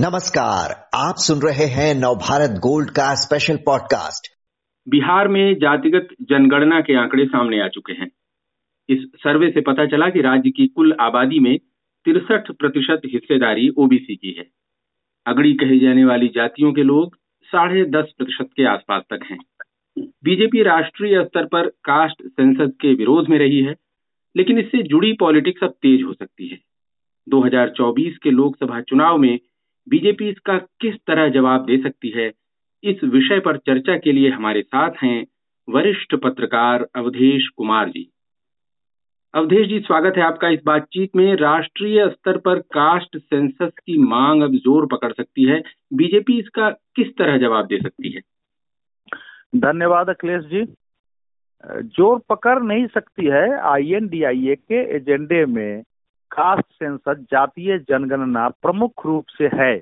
नमस्कार, आप सुन रहे हैं नवभारत गोल्ड का स्पेशल पॉडकास्ट बिहार में जातिगत जनगणना के आंकड़े सामने आ चुके हैं। इस सर्वे से पता चला कि राज्य की कुल आबादी में तिरसठ प्रतिशत हिस्सेदारी ओबीसी की है। अगड़ी कही जाने वाली जातियों के लोग साढ़े दस प्रतिशत के आसपास तक हैं। बीजेपी राष्ट्रीय स्तर पर कास्ट सेंसस के विरोध में रही है, लेकिन इससे जुड़ी पॉलिटिक्स अब तेज हो सकती है। 2024 के लोकसभा चुनाव में बीजेपी इसका किस तरह जवाब दे सकती है? इस विषय पर चर्चा के लिए हमारे साथ हैं वरिष्ठ पत्रकार अवधेश कुमार जी। अवधेश जी, स्वागत है आपका इस बातचीत में। राष्ट्रीय स्तर पर कास्ट सेंसस की मांग अब ज़ोर पकड़ सकती है। बीजेपी इसका किस तरह जवाब दे सकती है? धन्यवाद अखिलेश जी। ज़ोर पकड़ नहीं सकती है आईएनडीआईए के एजेंडे में। कास्ट सेंसस जातीय जनगणना प्रमुख रूप से है।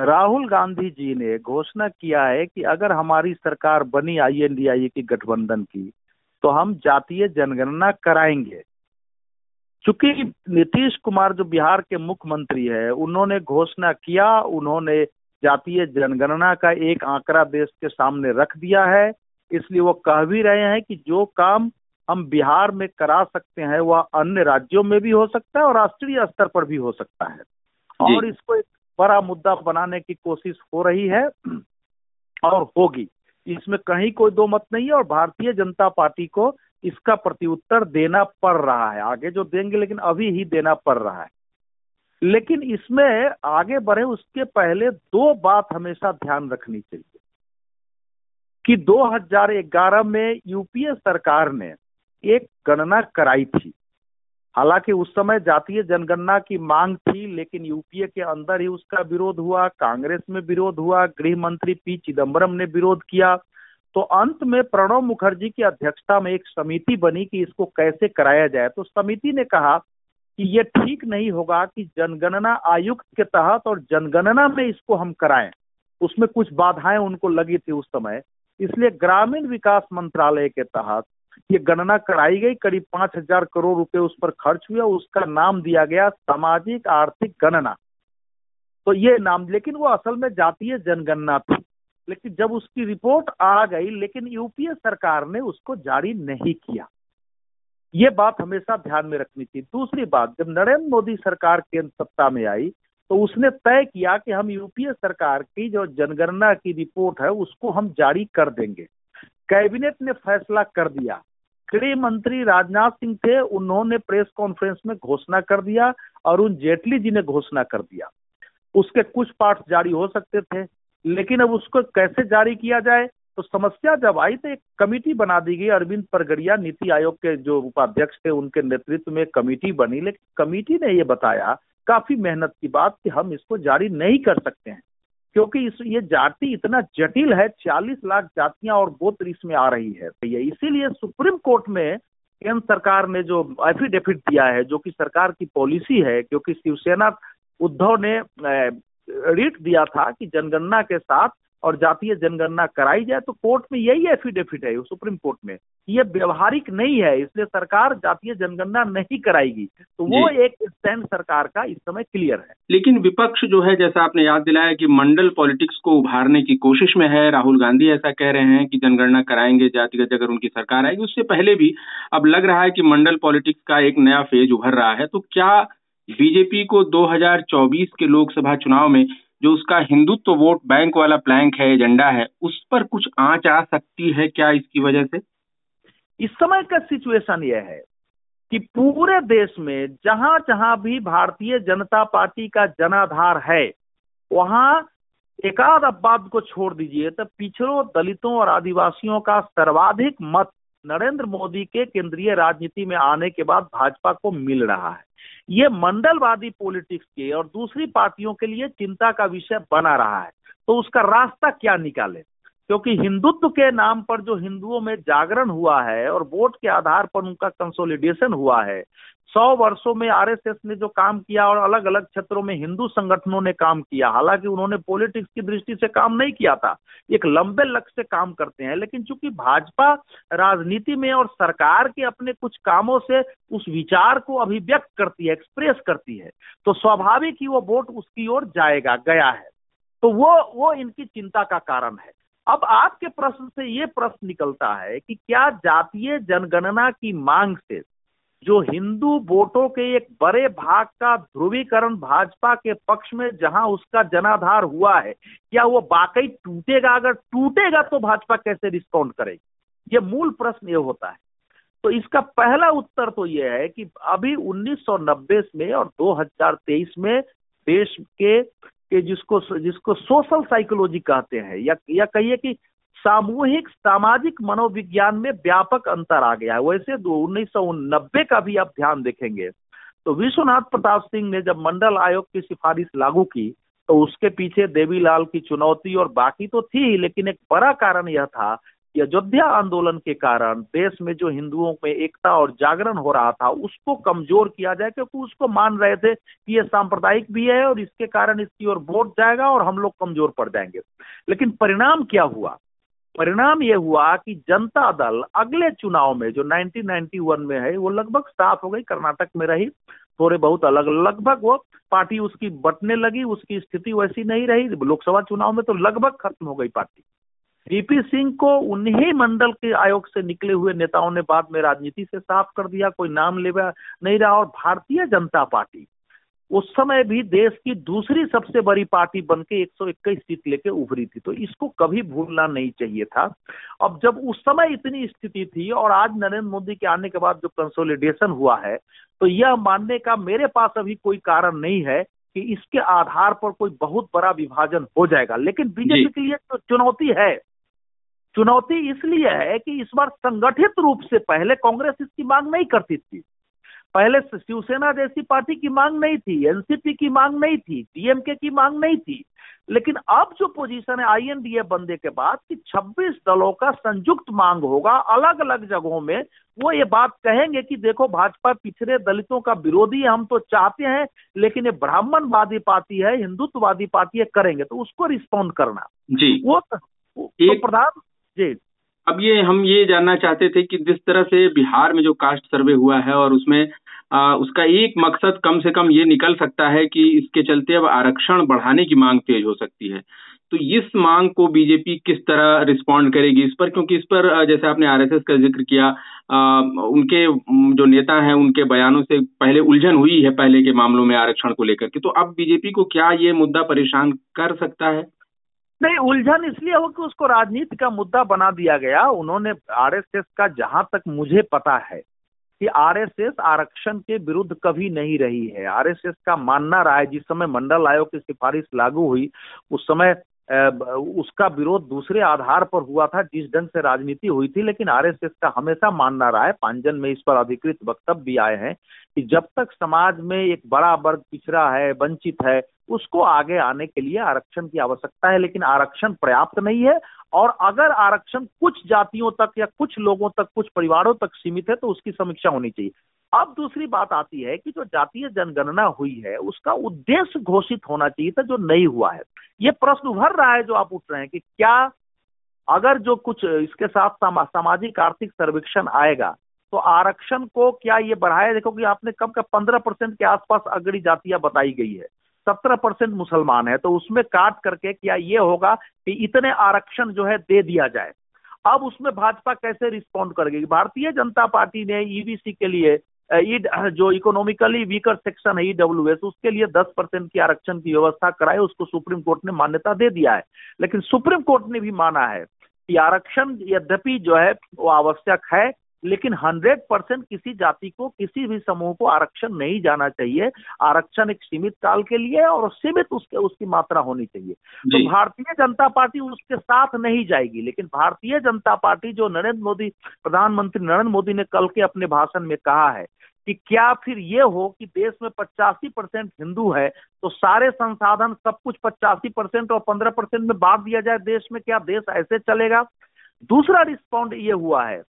राहुल गांधी जी ने घोषणा किया है कि अगर हमारी सरकार बनी आईएनडीआईए की गठबंधन की तो हम जातीय जनगणना कराएँगे। चूँकि नीतीश कुमार जो बिहार के मुख्यमंत्री है, उन्होंने घोषणा किया, उन्होंने जातीय जनगणना का एक आंकड़ा देश के सामने रख दिया है, इसलिए वो कह भी रहे हैं कि जो काम हम बिहार में करा सकते हैं वह अन्य राज्यों में भी हो सकता है और राष्ट्रीय स्तर पर भी हो सकता है। और इसको एक बड़ा मुद्दा बनाने की कोशिश हो रही है और होगी। इसमें कहीं कोई दो मत नहीं है और भारतीय जनता पार्टी को इसका प्रत्युत्तर देना पड़ रहा है। आगे जो देंगे लेकिन अभी ही देना पड़ रहा है। लेकिन इसमें आगे बढ़े उसके पहले दो बात हमेशा ध्यान रखनी चाहिए कि 2011 में यूपीए सरकार ने एक गणना कराई थी। हालाँकि उस समय जातीय जनगणना की मांग थी, लेकिन यूपीए के अंदर ही उसका विरोध हुआ, कांग्रेस में विरोध हुआ गृह मंत्री पी चिदम्बरम ने विरोध किया। तो अंत में प्रणब मुखर्जी की अध्यक्षता में एक समिति बनी कि इसको कैसे कराया जाए। तो समिति ने कहा कि ये ठीक नहीं होगा कि जनगणना आयुक्त के तहत और जनगणना में इसको हम कराएँ। उसमें कुछ बाधाएँ उनको लगी थी उस समय। इसलिए ग्रामीण विकास मंत्रालय के तहत ये गणना कराई गई, करीब पाँच हज़ार करोड़ रुपए उस पर खर्च हुआ, उसका नाम दिया गया सामाजिक आर्थिक गणना। तो ये नाम, लेकिन वो असल में जातीय जनगणना थी। लेकिन जब उसकी रिपोर्ट आ गई, लेकिन यूपीए सरकार ने उसको जारी नहीं किया। ये बात हमेशा ध्यान में रखनी थी। दूसरी बात, जब नरेंद्र मोदी सरकार केंद्र सत्ता में आई तो उसने तय किया कि हम यूपीए सरकार की जो जनगणना की रिपोर्ट है, उसको हम जारी कर देंगे। कैबिनेट ने फैसला कर दिया। गृह मंत्री राजनाथ सिंह थे, उन्होंने प्रेस कॉन्फ्रेंस में घोषणा कर दिया अरुण जेटली जी ने घोषणा कर दिया। उसके कुछ पार्ट जारी हो सकते थे, लेकिन अब उसको कैसे जारी किया जाए तो समस्या जब आई तो एक कमेटी बना दी गई, अरविंद परगड़िया, नीति आयोग के जो उपाध्यक्ष थे, उनके नेतृत्व में कमेटी बनी, लेकिन कमेटी ने ये बताया, काफ़ी मेहनत की बात कि हम इसको जारी नहीं कर सकते हैं। क्योंकि इस, ये जाति इतना जटिल है, चालीस लाख जातियाँ और गोत्र इसमें आ रही है। इसीलिए सुप्रीम कोर्ट में केंद्र सरकार ने जो एफिडेफिट दिया है, जो कि सरकार की पॉलिसी है, क्योंकि शिवसेना उद्धव ने रिट दिया था कि जनगणना के साथ और जातीय जनगणना कराई जाए तो कोर्ट में यही एफिडेविट है सुप्रीम कोर्ट में ये व्यवहारिक नहीं है इसलिए सरकार जातीय जनगणना नहीं कराएगी। तो वो एक स्टैंड सरकार का इस समय क्लियर है। लेकिन विपक्ष जो है जैसा आपने याद दिलाया कि मंडल पॉलिटिक्स को उभारने की कोशिश में है राहुल गांधी ऐसा कह रहे हैं कि जनगणना कराएँगे जातिगत अगर उनकी सरकार आएगी उससे पहले भी अब लग रहा है कि मंडल पॉलिटिक्स का एक नया फ़ेज़ उभर रहा है। तो क्या बीजेपी को 2024 के लोकसभा चुनाव में जो उसका हिंदुत्व वोट बैंक वाला प्लैंक है, एजेंडा है, उस पर कुछ आँच आ सकती है क्या इसकी वजह से? इस समय का सिचुएशन यह है कि पूरे देश में जहाँ जहाँ भी भारतीय जनता पार्टी का जनाधार है, वहाँ एकाध अब्बाद को छोड़ दीजिए तो पिछड़ों दलितों और आदिवासियों का सर्वाधिक मत नरेंद्र मोदी के केंद्रीय राजनीति में आने के बाद भाजपा को मिल रहा है। ये मंडलवादी पॉलिटिक्स के और दूसरी पार्टियों के लिए चिंता का विषय बना रहा है। तो उसका रास्ता क्या निकाले? क्योंकि हिंदुत्व के नाम पर जो हिंदुओं में जागरण हुआ है और वोट के आधार पर उनका कंसोलिडेशन हुआ है, सौ वर्षों में आरएसएस ने जो काम किया और अलग अलग क्षेत्रों में हिंदू संगठनों ने काम किया, हालाँकि उन्होंने पॉलिटिक्स की दृष्टि से काम नहीं किया था, एक लंबे लक्ष्य से काम करते हैं, लेकिन चूँकि भाजपा राजनीति में और सरकार के अपने कुछ कामों से उस विचार को अभिव्यक्त करती है एक्सप्रेस करती है तो स्वाभाविक ही वो वोट उसकी ओर जाएगा, गया है। तो वो वो इनकी चिंता का कारण है। अब आपके प्रश्न से ये प्रश्न निकलता है कि क्या जातीय जनगणना की मांग से जो हिंदू वोटों के एक बड़े भाग का ध्रुवीकरण भाजपा के पक्ष में जहाँ उसका जनाधार हुआ है, क्या वो वाकई टूटेगा? अगर टूटेगा तो भाजपा कैसे रिस्पॉन्ड करेगी? ये मूल प्रश्न ये होता है। तो इसका पहला उत्तर तो ये है कि अभी 1990 में और 2023 में देश के के जिसको जिसको सोशल साइकोलॉजी कहते हैं, या या कहिए कि सामूहिक, सामाजिक मनोविज्ञान में व्यापक अंतर आ गया है। वैसे उन्नीस सौ नब्बे का भी आप ध्यान देखेंगे तो विश्वनाथ प्रताप सिंह ने जब मंडल आयोग की सिफारिश लागू की तो उसके पीछे देवीलाल की चुनौती और बाकी तो थी, लेकिन एक बड़ा कारण यह था कि अयोध्या आंदोलन के कारण देश में जो हिंदुओं में एकता और जागरण हो रहा था, उसको कमज़ोर किया जाए, क्योंकि उसको मान रहे थे कि ये सांप्रदायिक भी है और इसके कारण इसकी ओर वोट जाएगा और हम लोग कमज़ोर पड़ जाएँगे। लेकिन परिणाम क्या हुआ? परिणाम ये हुआ कि जनता दल अगले चुनाव में, जो 1991 में है, वो लगभग साफ़ हो गई, कर्नाटक में रही, थोड़े बहुत अलग, लगभग वो पार्टी उसकी बटने लगी, उसकी स्थिति वैसी नहीं रही, लोकसभा चुनाव में तो लगभग खत्म हो गई पार्टी। वीपी सिंह को उन्हीं मंडल के आयोग से निकले हुए नेताओं ने बाद में राजनीति से साफ़ कर दिया कोई नाम ले नहीं रहा और भारतीय जनता पार्टी उस समय भी देश की दूसरी सबसे बड़ी पार्टी बन के एक सौ इक्कीस सीट लेके उभरी थी। तो इसको कभी भूलना नहीं चाहिए था। अब जब उस समय इतनी स्थिति थी और आज नरेंद्र मोदी के आने के बाद जो कंसोलिडेशन हुआ है तो यह मानने का मेरे पास अभी कोई कारण नहीं है कि इसके आधार पर कोई बहुत बड़ा विभाजन हो जाएगा। लेकिन बीजेपी के लिए तो चुनौती है। चुनौती इसलिए है कि इस बार संगठित रूप से पहले कांग्रेस इसकी मांग नहीं करती थी। पहले शिवसेना जैसी पार्टी की मांग नहीं थी एनसीपी की मांग नहीं थी डीएमके की मांग नहीं थी। लेकिन अब जो पोजीशन है आईएनडीए बनने के बाद कि 26 दलों का संयुक्त मांग होगा अलग अलग जगहों में वो ये बात कहेंगे कि देखो भाजपा पिछड़े दलितों का विरोधी हम तो चाहते हैं लेकिन ये ब्राह्मणवादी पार्टी है हिंदुत्ववादी पार्टी है करेंगे तो उसको रिस्पॉन्ड करना। जी। वो तो प्रधान जी। अब ये हम ये जानना चाहते थे कि जिस तरह से बिहार में जो कास्ट सर्वे हुआ है और उसमें आ, उसका एक मकसद कम से कम ये निकल सकता है कि इसके चलते अब आरक्षण बढ़ाने की मांग तेज हो सकती है। तो इस मांग को बीजेपी किस तरह रिस्पॉन्ड करेगी? इस पर क्योंकि इस पर जैसे आपने आरएसएस का ज़िक्र किया आ, उनके जो नेता हैं उनके बयानों से पहले उलझन हुई है पहले के मामलों में आरक्षण को लेकर के। तो अब बीजेपी को क्या ये मुद्दा परेशान कर सकता है? नहीं, उलझन इसलिए हो कि उसको राजनीति का मुद्दा बना दिया गया। उन्होंने आरएसएस का जहाँ तक मुझे पता है कि आरएसएस आरक्षण के विरुद्ध कभी नहीं रही है। आरएसएस का मानना रहा है, जिस समय मंडल आयोग की सिफारिश लागू हुई, उस समय उसका विरोध दूसरे आधार पर हुआ था, जिस ढंग से राजनीति हुई थी, लेकिन आरएसएस का हमेशा मानना रहा है, पांजन में इस पर अधिकृत वक्तव्य भी आए हैं, कि जब तक समाज में एक बड़ा वर्ग पिछड़ा है, वंचित है, उसको आगे आने के लिए आरक्षण की आवश्यकता है, लेकिन आरक्षण पर्याप्त नहीं है, और अगर आरक्षण कुछ जातियों तक या कुछ लोगों तक, कुछ परिवारों तक सीमित है तो उसकी समीक्षा होनी चाहिए। अब दूसरी बात आती है कि जो जातीय जनगणना हुई है, उसका उद्देश्य घोषित होना चाहिए था जो नहीं हुआ है। ये प्रश्न उभर रहा है जो आप उठ रहे हैं कि क्या अगर जो कुछ इसके साथ सामाजिक आर्थिक सर्वेक्षण आएगा तो आरक्षण को क्या ये बढ़ाया? देखो कि आपने कम का पंद्रह परसेंट के आसपास अगड़ी जातियाँ बताई गई है। सत्रह परसेंट मुसलमान है तो उसमें काट करके क्या ये होगा कि इतने आरक्षण जो है दे दिया जाए। अब उसमें भाजपा कैसे रिस्पॉन्ड करेगी? भारतीय जनता पार्टी ने ईबीसी के लिए जो इकोनॉमिकली वीकर सेक्शन है ईडब्ल्यू एस उसके लिए 10 परसेंट की आरक्षण की व्यवस्था कराए उसको सुप्रीम कोर्ट ने मान्यता दे दिया है। लेकिन सुप्रीम कोर्ट ने भी माना है कि आरक्षण यद्यपि जो है, वो आवश्यक है लेकिन 100 परसेंट किसी जाति को किसी भी समूह को आरक्षण नहीं जाना चाहिए। आरक्षण एक सीमित काल के लिए और सीमित उसके उसकी मात्रा होनी चाहिए। तो भारतीय जनता पार्टी उसके साथ नहीं जाएगी लेकिन भारतीय जनता पार्टी जो नरेंद्र मोदी प्रधानमंत्री नरेंद्र मोदी ने कल के अपने भाषण में कहा है कि क्या फिर ये हो कि देश में पचासी परसेंट हिंदू है तो सारे संसाधन सब कुछ पचासी परसेंट और पंद्रह परसेंट में बांट दिया जाए देश में क्या देश ऐसे चलेगा? दूसरा रिस्पॉन्ड ये हुआ है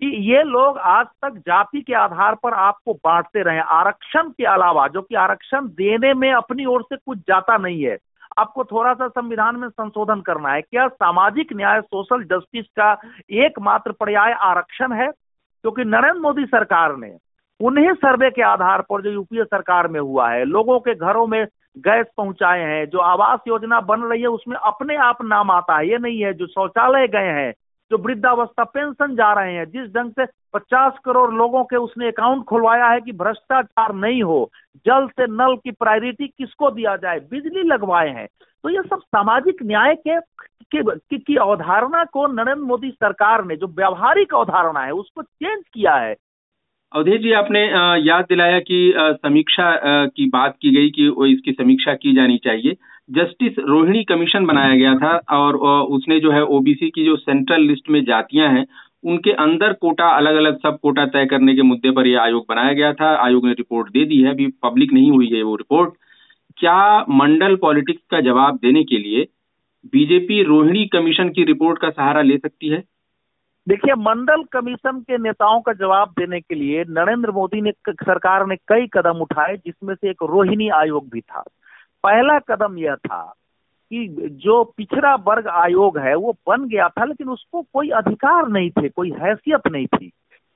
कि ये लोग आज तक जाति के आधार पर आपको बांटते रहे आरक्षण के अलावा, जो कि आरक्षण देने में अपनी ओर से कुछ जाता नहीं है, आपको थोड़ा सा संविधान में संशोधन करना है। क्या सामाजिक न्याय, सोशल जस्टिस का एकमात्र पर्याय आरक्षण है? क्योंकि नरेंद्र मोदी सरकार ने उन्हीं सर्वे के आधार पर, जो यूपीए सरकार में हुआ है, लोगों के घरों में गैस पहुँचाए हैं, जो आवास योजना बन रही है, उसमें अपने आप नाम आता है। ये नहीं है, जो शौचालय गए हैं जो वृद्धावस्था पेंशन जा रहे हैं जिस ढंग से 50 करोड़ लोगों के उसने अकाउंट खुलवाया है कि भ्रष्टाचार नहीं हो जल से नल की प्रायोरिटी किसको दिया जाए? बिजली लगवाए हैं। तो ये सब सामाजिक न्याय के की, अवधारणा को नरेंद्र मोदी सरकार ने जो व्यवहारिक अवधारणा है उसको चेंज किया है। अवधेश जी, आपने याद दिलाया कि समीक्षा की बात की गई कि इसकी समीक्षा की जानी चाहिए। जस्टिस रोहिणी कमीशन बनाया गया था और उसने जो है ओबीसी की जो सेंट्रल लिस्ट में जातियाँ हैं, उनके अंदर कोटा अलग अलग सब कोटा तय करने के मुद्दे पर यह आयोग बनाया गया था। आयोग ने रिपोर्ट दे दी है, अभी पब्लिक नहीं हुई है वो रिपोर्ट। क्या मंडल पॉलिटिक्स का जवाब देने के लिए बीजेपी रोहिणी कमीशन की रिपोर्ट का सहारा ले सकती है? देखिए, मंडल कमीशन के नेताओं का जवाब देने के लिए नरेंद्र मोदी ने सरकार ने कई कदम उठाए, जिसमें से एक रोहिणी आयोग भी था। पहला कदम यह था कि जो पिछड़ा वर्ग आयोग है, वो बन गया था, लेकिन उसको कोई अधिकार नहीं थे, कोई हैसियत नहीं थी।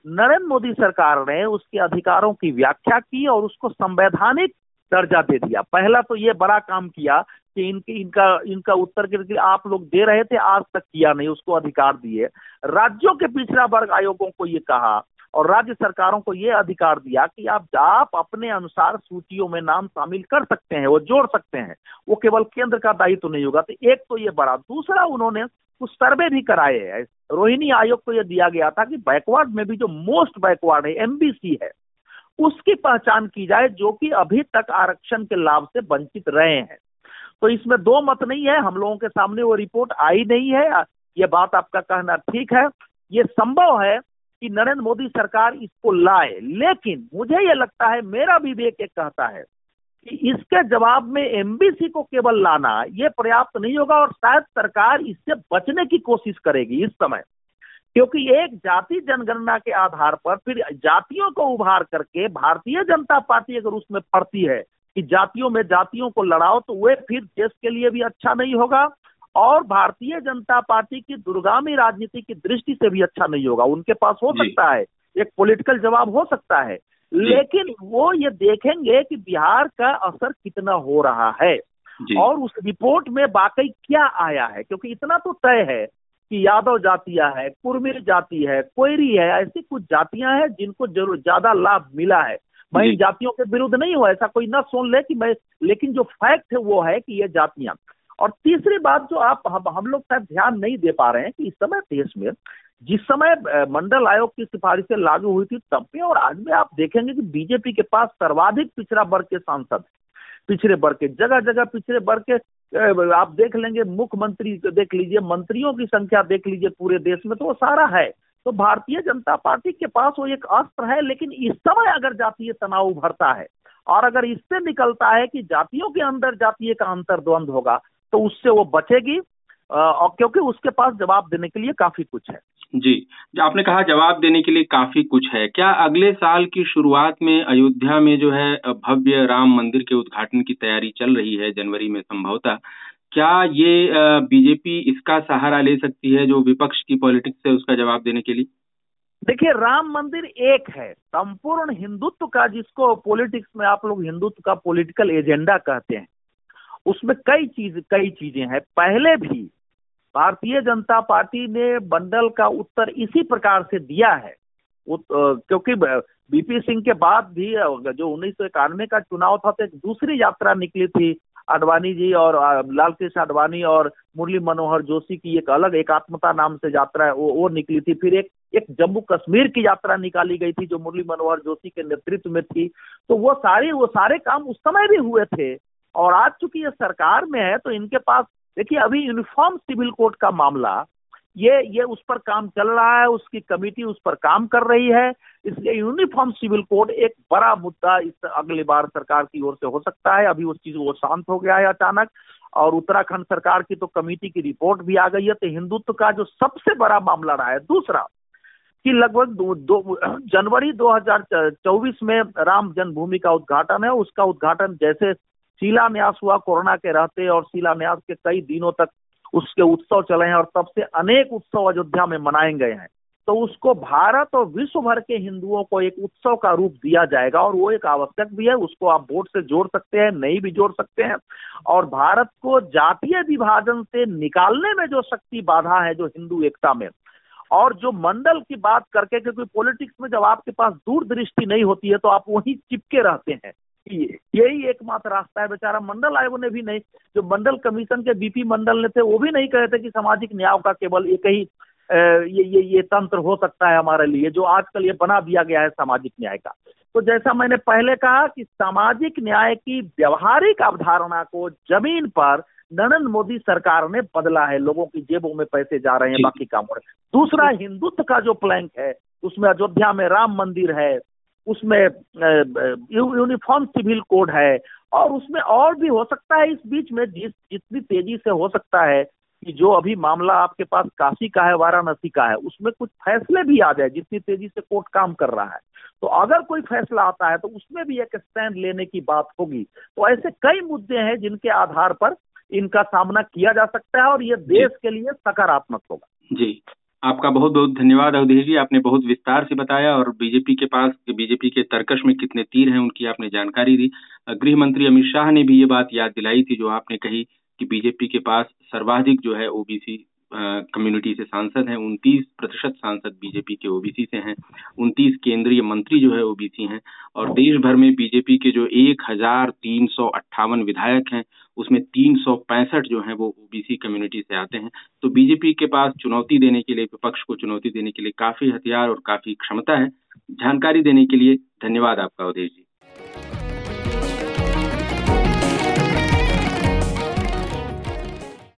नरेंद्र मोदी सरकार ने उसके अधिकारों की व्याख्या की और उसको संवैधानिक दर्जा दे दिया। पहला तो ये बड़ा काम किया कि इनकी, इनका इनका उत्तर के आप लोग दे रहे थे, आज तक किया नहीं, उसको अधिकार दिए। राज्यों के पिछड़ा वर्ग आयोगों को ये कहा और राज्य सरकारों को ये अधिकार दिया कि आप आप अपने अनुसार सूचियों में नाम शामिल कर सकते हैं, वो जोड़ सकते हैं। वो केवल केंद्र का दायित्व तो नहीं होगा तो एक तो ये बड़ा। दूसरा, उन्होंने कुछ सर्वे भी कराए हैं। रोहिणी आयोग को यह दिया गया था कि बैकवर्ड में भी जो मोस्ट बैकवर्ड है एमबीसी है, उसकी पहचान की जाए, जो कि अभी तक आरक्षण के लाभ से वंचित रहे हैं। तो इसमें दो मत नहीं है। हम लोगों के सामने वो रिपोर्ट आई नहीं है। ये बात आपका कहना ठीक है। ये संभव है कि नरेंद्र मोदी सरकार इसको लाए। लेकिन मुझे ये लगता है, मेरा विवेक एक कहता है कि इसके जवाब में एमबीसी को केवल लाना, ये पर्याप्त नहीं होगा और शायद सरकार इससे बचने की कोशिश करेगी इस समय। क्योंकि एक जाति जनगणना के आधार पर फिर जातियों को उभार करके भारतीय जनता पार्टी अगर उसमें पड़ती है कि जातियों में जातियों को लड़ाओ तो वे फिर देश के लिए भी अच्छा नहीं होगा और भारतीय जनता पार्टी की दुर्गामी राजनीति की दृष्टि से भी अच्छा नहीं होगा। उनके पास हो सकता है एक पॉलिटिकल जवाब हो सकता है लेकिन वो ये देखेंगे कि बिहार का असर कितना हो रहा है और उस रिपोर्ट में वाकई क्या आया है क्योंकि इतना तो तय है कि यादव जातियाँ है कुर्मिर जाति है कोयरी है ऐसी कुछ जातियाँ हैं जिनको ज़रूर ज़्यादा लाभ मिला है। मैं इन जातियों के विरुद्ध नहीं हूँ ऐसा कोई ना सुन ले कि मैं लेकिन जो फैक्ट है वो है कि ये जातियाँ। और तीसरी बात जो आप हम, हम लोग शायद ध्यान नहीं दे पा रहे हैं कि इस समय देश में जिस समय मंडल आयोग की सिफारिशें लागू हुई थी तब में और आज में आप देखेंगे कि बीजेपी के पास सर्वाधिक पिछड़ा वर्ग के सांसद पिछड़े वर्ग के जगह जगह पिछड़े वर्ग के आप देख लेंगे मुख्यमंत्री देख लीजिए मंत्रियों की संख्या देख लीजिए पूरे देश में तो वो सारा है। तो भारतीय जनता पार्टी के पास वो एक अस्त्र है, लेकिन इस समय अगर जातीय तनाव उभरता है और अगर इससे निकलता है कि जातियों के अंदर जातीय का अंतर्द्वंद होगा तो उससे वो बचेगी और क्योंकि उसके पास जवाब देने के लिए काफ़ी कुछ है। जी, आपने कहा जवाब देने के लिए काफ़ी कुछ है। क्या अगले साल की शुरुआत में अयोध्या में जो है भव्य राम मंदिर के उद्घाटन की तैयारी चल रही है जनवरी में संभवतः? क्या ये बीजेपी इसका सहारा ले सकती है जो विपक्ष की पॉलिटिक्स है उसका जवाब देने के लिए? देखिए, राम मंदिर एक है। संपूर्ण हिंदुत्व का जिसको पॉलिटिक्स में आप लोग हिंदुत्व का पॉलिटिकल एजेंडा कहते हैं, उसमें कई चीज़, कई चीज़ें हैं। पहले भी भारतीय जनता पार्टी ने बंडल का उत्तर इसी प्रकार से दिया है। क्योंकि बीपी सिंह के बाद भी जो उन्नीस सौ इक्यानवे का चुनाव था तो एक दूसरी यात्रा निकली थी। अडवाणी जी और लाल कृष्ण अडवाणी और मुरली मनोहर जोशी की एक अलग एकात्मता नाम से यात्रा है, वो वो निकली थी। फिर एक एक जम्मू कश्मीर की यात्रा निकाली गई थी जो मुरली मनोहर जोशी के नेतृत्व में थी। तो वो सारे वो सारे काम उस समय भी हुए थे और आज चूँकि ये सरकार में है तो इनके पास, देखिए, अभी यूनिफॉर्म सिविल कोड का मामला ये ये उस पर काम चल रहा है उसकी कमेटी उस पर काम कर रही है। इसलिए यूनिफॉर्म सिविल कोड एक बड़ा मुद्दा इस अगली बार सरकार की ओर से हो सकता है। अभी उस चीज़ वो शांत हो गया है अचानक। और उत्तराखंड सरकार की तो कमेटी की रिपोर्ट भी आ गई है। तो हिंदुत्व का जो सबसे बड़ा मामला रहा है दूसरा कि लगभग दो, दो जनवरी 2024 में राम जन्मभूमि का उद्घाटन है। उसका उद्घाटन जैसे शिलान्यास हुआ कोरोना के रहते और शिलान्यास के कई दिनों तक उसके उत्सव चले हैं और तब से अनेक उत्सव अयोध्या में मनाए गए हैं। तो उसको भारत और विश्व भर के हिंदुओं को एक उत्सव का रूप दिया जाएगा और वो एक आवश्यक भी है, उसको आप वोट से जोड़ सकते हैं, नहीं भी जोड़ सकते हैं। और भारत को जातीय विभाजन से निकालने में जो शक्ति बाधा है, जो हिंदू एकता में, और जो मंडल की बात करके, क्योंकि पॉलिटिक्स में जब आपके पास दूरदृष्टि नहीं होती है तो आप वहीं चिपके रहते हैं। यही एकमात्र रास्ता है। बेचारा मंडल आयोग ने भी नहीं जो मंडल कमीशन के बीपी मंडल ने थे वो भी नहीं कहे थे कि सामाजिक न्याय का केवल एक ही ये ये ये तंत्र हो सकता है हमारे लिए जो आजकल ये बना दिया गया है सामाजिक न्याय का। तो जैसा मैंने पहले कहा कि सामाजिक न्याय की व्यवहारिक अवधारणा को ज़मीन पर नरेंद्र मोदी सरकार ने बदला है। लोगों की जेबों में पैसे जा रहे हैं बाकी कामों में दूसरा हिंदुत्व का जो प्लैंक है उसमें अयोध्या में राम मंदिर है उसमें यूनिफॉर्म सिविल कोड है। और उसमें और भी हो सकता है इस बीच में जिस जितनी तेज़ी से हो सकता है कि जो अभी मामला आपके पास काशी का है वाराणसी का है उसमें कुछ फैसले भी आ जाए जितनी तेज़ी से कोर्ट काम कर रहा है। तो अगर कोई फैसला आता है तो उसमें भी एक स्टैंड लेने की बात होगी। तो ऐसे कई मुद्दे हैं जिनके आधार पर इनका सामना किया जा सकता है और ये देश के लिए सकारात्मक होगा। जी। आपका बहुत बहुत धन्यवाद अवधेश जी। आपने बहुत विस्तार से बताया और बीजेपी के पास, बीजेपी के तर्कश में कितने तीर हैं, उनकी आपने जानकारी दी। गृह मंत्री अमित शाह ने भी ये बात याद दिलाई थी, जो आपने कही कि बीजेपी के पास सर्वाधिक जो है ओबीसी कम्युनिटी से सांसद हैं, उनतीस प्रतिशत सांसद बीजेपी के ओबीसी से हैं, उनतीस केंद्रीय मंत्री जो है ओबीसी हैं, और देश भर में बीजेपी के जो एक हज़ार तीन सौ अट्ठावन विधायक हैं, उसमें तीन सौ पैंसठ जो है वो ओबीसी कम्युनिटी से आते हैं। तो बीजेपी के पास चुनौती देने के लिए, विपक्ष को चुनौती देने के लिए काफ़ी हथियार और काफ़ी क्षमता है। जानकारी देने के लिए धन्यवाद आपका, उदय जी।